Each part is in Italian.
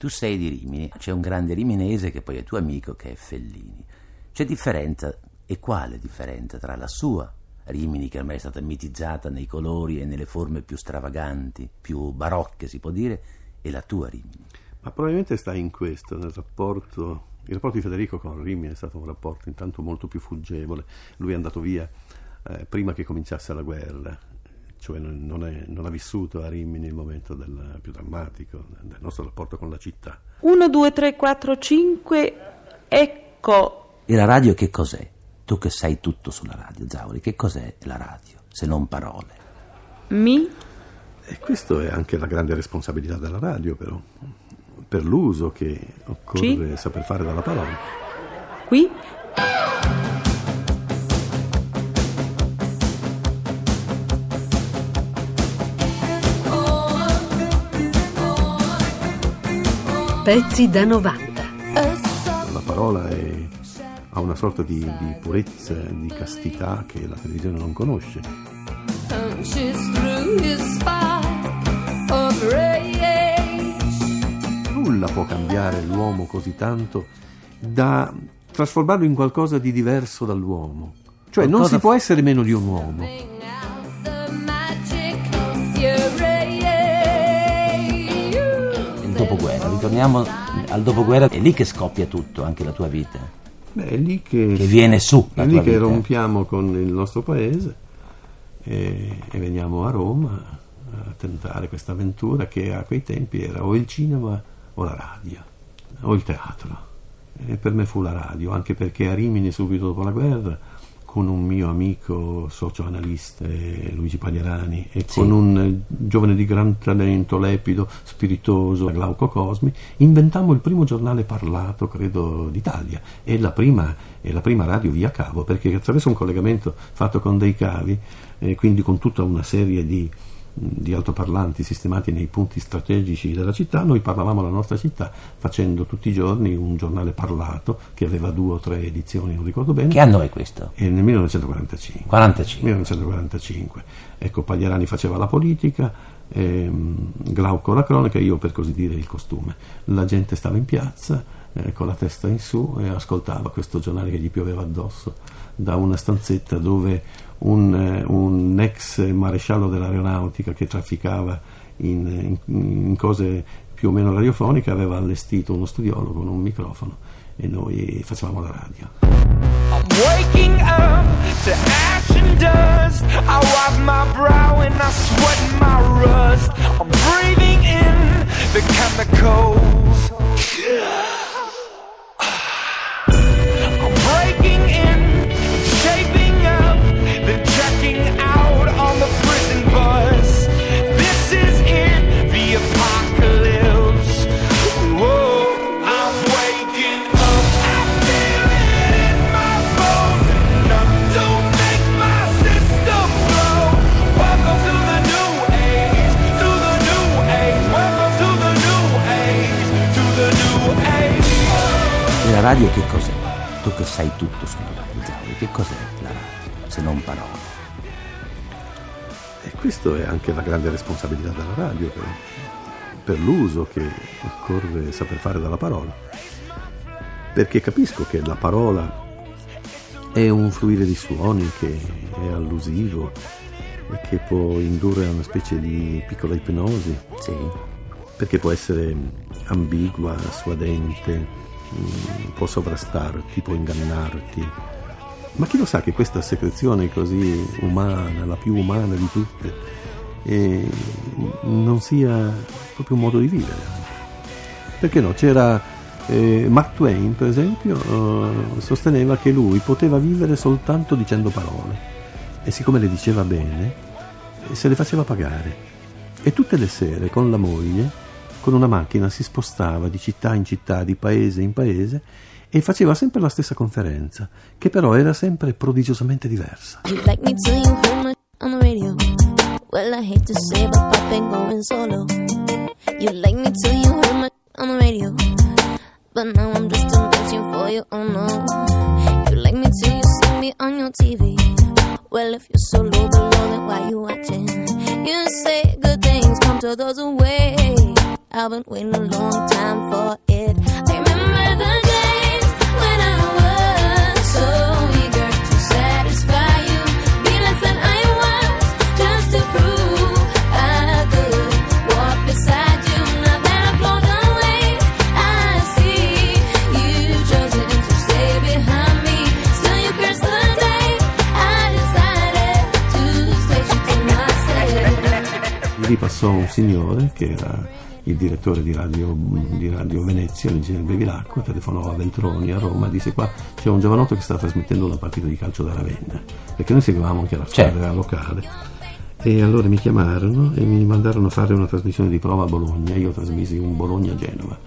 Tu sei di Rimini, c'è un grande riminese che poi è tuo amico che è Fellini. C'è differenza, e quale differenza tra la sua Rimini che ormai è stata mitizzata nei colori e nelle forme più stravaganti, più barocche si può dire, e la tua Rimini? Ma probabilmente sta in questo, nel rapporto. Il rapporto di Federico con Rimini è stato un rapporto intanto molto più fuggevole. Lui è andato via eh, prima che cominciasse la guerra, cioè non, è, non, ha vissuto a Rimini il momento del, più drammatico del nostro rapporto con la città. 1, 2, 3, 4, 5, ecco. E la radio che cos'è? Tu che sai tutto sulla radio, Zauri, che cos'è la radio, se non parole? Mi? E questo è anche la grande responsabilità della radio, però, per l'uso che occorre sì. saper fare dalla parola. Qui? Pezzi da 90. La parola è, ha una sorta di, di purezza, di castità che la televisione non conosce. Nulla può cambiare l'uomo così tanto da trasformarlo in qualcosa di diverso dall'uomo. Cioè non si può essere meno di un uomo. Dopoguerra, ritorniamo al dopoguerra, è lì che scoppia tutto, anche la tua vita. Beh, è lì che, che viene su. È lì che vita. rompiamo con il nostro paese e, e, veniamo a Roma a tentare questa avventura che a quei tempi era o il cinema o la radio o il teatro. E per me fu la radio, anche perché a Rimini subito dopo la guerra con un mio amico socio-analista, eh, Luigi Pagliarani, e sì. con un eh, giovane di gran talento, lepido, spiritoso, Glauco Cosmi, inventammo il primo giornale parlato, credo, d'Italia e la prima, e la prima radio via cavo, perché attraverso un collegamento fatto con dei cavi, eh, quindi con tutta una serie di di altoparlanti sistemati nei punti strategici della città, noi parlavamo la nostra città facendo tutti i giorni un giornale parlato che aveva due o tre edizioni, non ricordo bene. Che anno è questo? E nel 1945. 45. 1945. Ecco, Pagliarani faceva la politica, ehm, Glauco la cronaca, io per così dire il costume. La gente stava in piazza eh, con la testa in su e ascoltava questo giornale che gli pioveva addosso da una stanzetta dove un, eh, un ex maresciallo dell'aeronautica che trafficava in, in, in, cose più o meno radiofoniche aveva allestito uno studiolo con un microfono e noi facevamo la radio. I'm waking up to ash and dust. I wipe my brow and I sweat my rust. I'm breathing in radio che cos'è? Tu che sai tutto sulla radio, Zauri, che cos'è la radio, se non parole? E questo è anche la grande responsabilità della radio, per, per l'uso che occorre saper fare dalla parola. Perché capisco che la parola è un fluire di suoni che è allusivo e che può indurre a una specie di piccola ipnosi. Sì. Perché può essere ambigua, suadente, può sovrastarti, può ingannarti. Ma chi lo sa che questa secrezione così umana, la più umana di tutte, eh, non sia proprio un modo di vivere? Perché no? C'era eh, Mark Twain, per esempio, eh, sosteneva che lui poteva vivere soltanto dicendo parole e siccome le diceva bene, se le faceva pagare. E tutte le sere con la moglie con una macchina si spostava di città in città, di paese in paese e faceva sempre la stessa conferenza, che però era sempre prodigiosamente diversa. But now I'm just machine for you, oh no. You like me till you me on TV. Well, if you're so low below, then why you watching? You say good things come to those away. I've been waiting a long time for it. I remember the days when I was so eager to satisfy you. I was, just to prove I could walk beside you. Now that I've flown away, I see chosen to stay behind me. Still, you the day I decided to passò un signore che era il direttore di Radio, di Radio Venezia, l'ingegnere Bevilacqua, telefonò a Veltroni a Roma e disse qua c'è un giovanotto che sta trasmettendo una partita di calcio da Ravenna, perché noi seguivamo anche la squadra Certo. locale. E allora mi chiamarono e mi mandarono a fare una trasmissione di prova a Bologna, io trasmisi un Bologna-Genova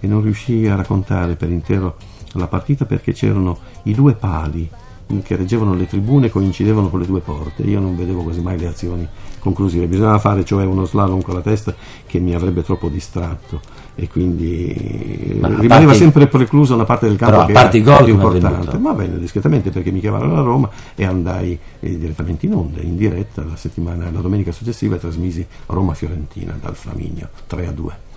e non riuscii a raccontare per intero la partita perché c'erano i due pali che reggevano le tribune coincidevano con le due porte. Io non vedevo quasi mai le azioni conclusive. Bisognava fare cioè uno slalom con la testa che mi avrebbe troppo distratto e quindi Ma rimaneva parte- sempre preclusa una parte del campo che parte era gol, più importante. Ma venne discretamente perché mi chiamarono a Roma e andai eh, direttamente in onda, in diretta la settimana, la domenica successiva e trasmisi Roma-Fiorentina dal Flaminio 3 a 2.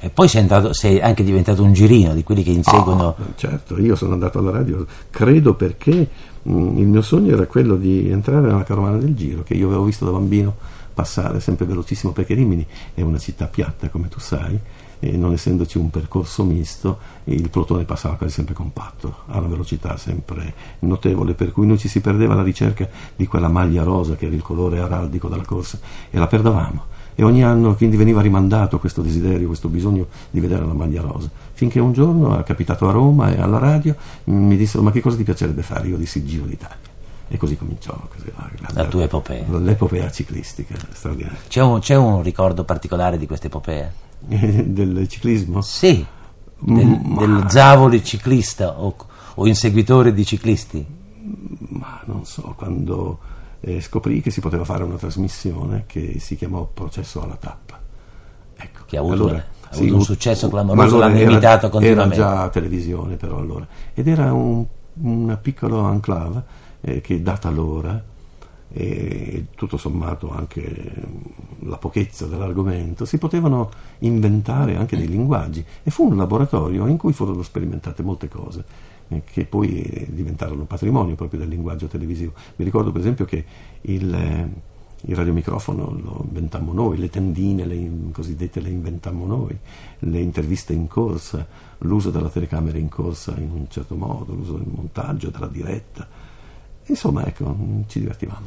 E poi sei, entrato- sei anche diventato un girino di quelli che inseguono. Ah, certo, io sono andato alla radio, credo perché mh, il mio sogno era quello di entrare nella carovana del giro, che io avevo visto da bambino passare sempre velocissimo, perché Rimini è una città piatta, come tu sai, e non essendoci un percorso misto, il plotone passava quasi sempre compatto, a una velocità sempre notevole, per cui non ci si perdeva la ricerca di quella maglia rosa che era il colore araldico della corsa, e la perdevamo e ogni anno quindi veniva rimandato questo desiderio, questo bisogno di vedere la maglia rosa. Finché un giorno è capitato a Roma e alla radio mi dissero ma che cosa ti piacerebbe fare? Io dissi Giro d'Italia. E così cominciò così, la, La tua epopea. L'epopea ciclistica straordinaria. C'è un, c'è un ricordo particolare di questa epopea? Del ciclismo? Sì, del, ma- del Zavoli ciclista o, o inseguitore di ciclisti. Ma non so, quando eh, scoprì che si poteva fare una trasmissione che si chiamò Processo alla tappa. Ecco. Che ha avuto- ha avuto u- un successo clamoroso, allora l'hanno era- imitato continuamente. Era già televisione però allora. Ed era un, una piccola enclave eh, che data l'ora e tutto sommato anche la pochezza dell'argomento, si potevano inventare anche dei linguaggi e fu un laboratorio in cui furono sperimentate molte cose eh, che poi eh, diventarono patrimonio proprio del linguaggio televisivo. Mi ricordo per esempio che il, eh, il radiomicrofono lo inventammo noi, le tendine le cosiddette le inventammo noi, le interviste in corsa, l'uso della telecamera in corsa in un certo modo, l'uso del montaggio, della diretta. Insomma, ecco, ci divertivamo.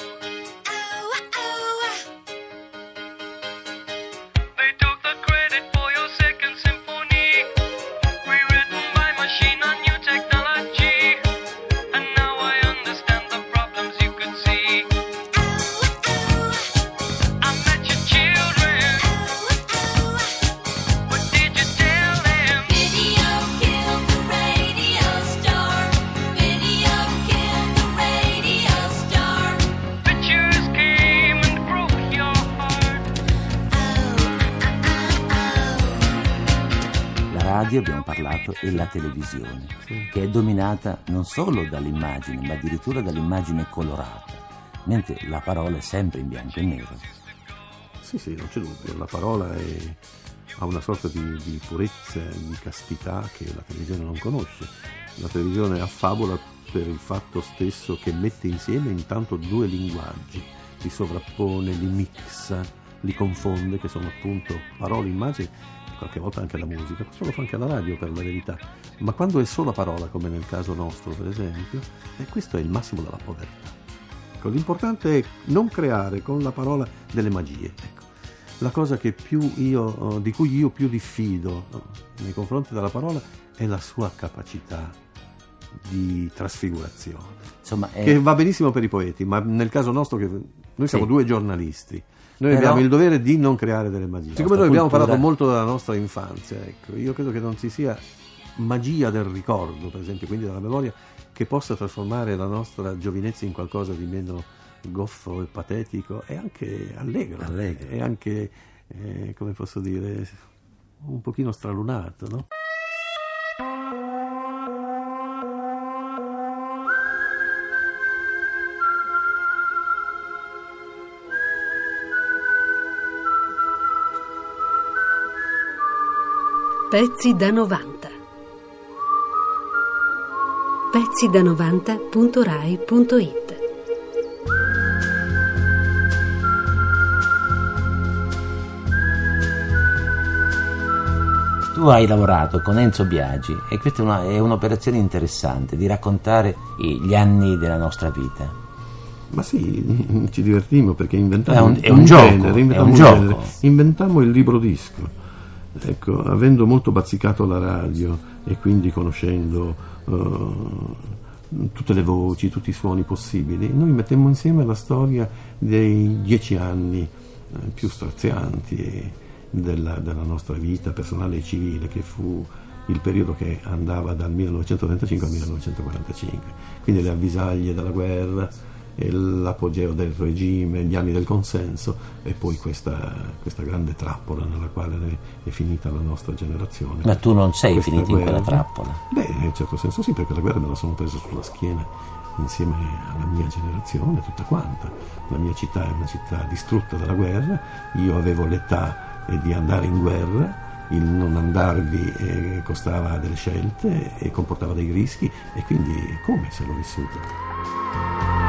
Radio, abbiamo parlato, e la televisione, che è dominata non solo dall'immagine, ma addirittura dall'immagine colorata, mentre la parola è sempre in bianco e nero. Sì, sì, non c'è dubbio, la parola è- ha una sorta di, di purezza, di castità che la televisione non conosce. La televisione affabula per il fatto stesso che mette insieme intanto due linguaggi, li sovrappone, li mixa, li confonde, che sono appunto parole, immagini, qualche volta anche la musica. Questo lo fa anche la radio per la verità. Ma quando è sola parola, come nel caso nostro per esempio, e questo è il massimo della povertà. Ecco, l'importante è non creare con la parola delle magie. Ecco. La cosa che più io, eh, di cui io più diffido eh, nei confronti della parola è la sua capacità di trasfigurazione. Insomma, è- Che va benissimo per i poeti, ma nel caso nostro, che noi siamo Sì. due giornalisti, noi abbiamo il dovere di non creare delle magie. Siccome noi abbiamo cultura- parlato molto della nostra infanzia, ecco, io credo che non ci sia magia del ricordo, per esempio, quindi della memoria, che possa trasformare la nostra giovinezza in qualcosa di meno goffo e patetico e anche allegro, Allegro. e anche, eh, come posso dire, un pochino stralunato, no? Pezzi da 90. Pezzi da 90.rai.it Tu hai lavorato con Enzo Biagi e questa è, una- è un'operazione interessante di raccontare gli anni della nostra vita. Ma sì, ci divertimmo perché inventammo È un- è un gioco, genere, è inventammo un genere. gioco. Inventammo il libro disco. Ecco, avendo molto bazzicato la radio e quindi conoscendo eh, tutte le voci, tutti i suoni possibili, noi mettemmo insieme la storia dei dieci anni eh, più strazianti della, della nostra vita personale e civile, che fu il periodo che andava dal 1935 al 1945, quindi le avvisaglie della guerra, l'apogeo del regime, gli anni del consenso e poi questa, questa grande trappola nella quale è finita la nostra generazione. Ma tu non sei Questa finito in quella guerra- trappola. Beh, in un certo senso sì, perché la guerra me la sono presa sulla schiena insieme alla mia generazione, tutta quanta. La mia città è una città distrutta dalla guerra, io avevo l'età eh, di andare in guerra, il non andarvi eh, costava delle scelte e comportava dei rischi e quindi come se l'ho vissuto.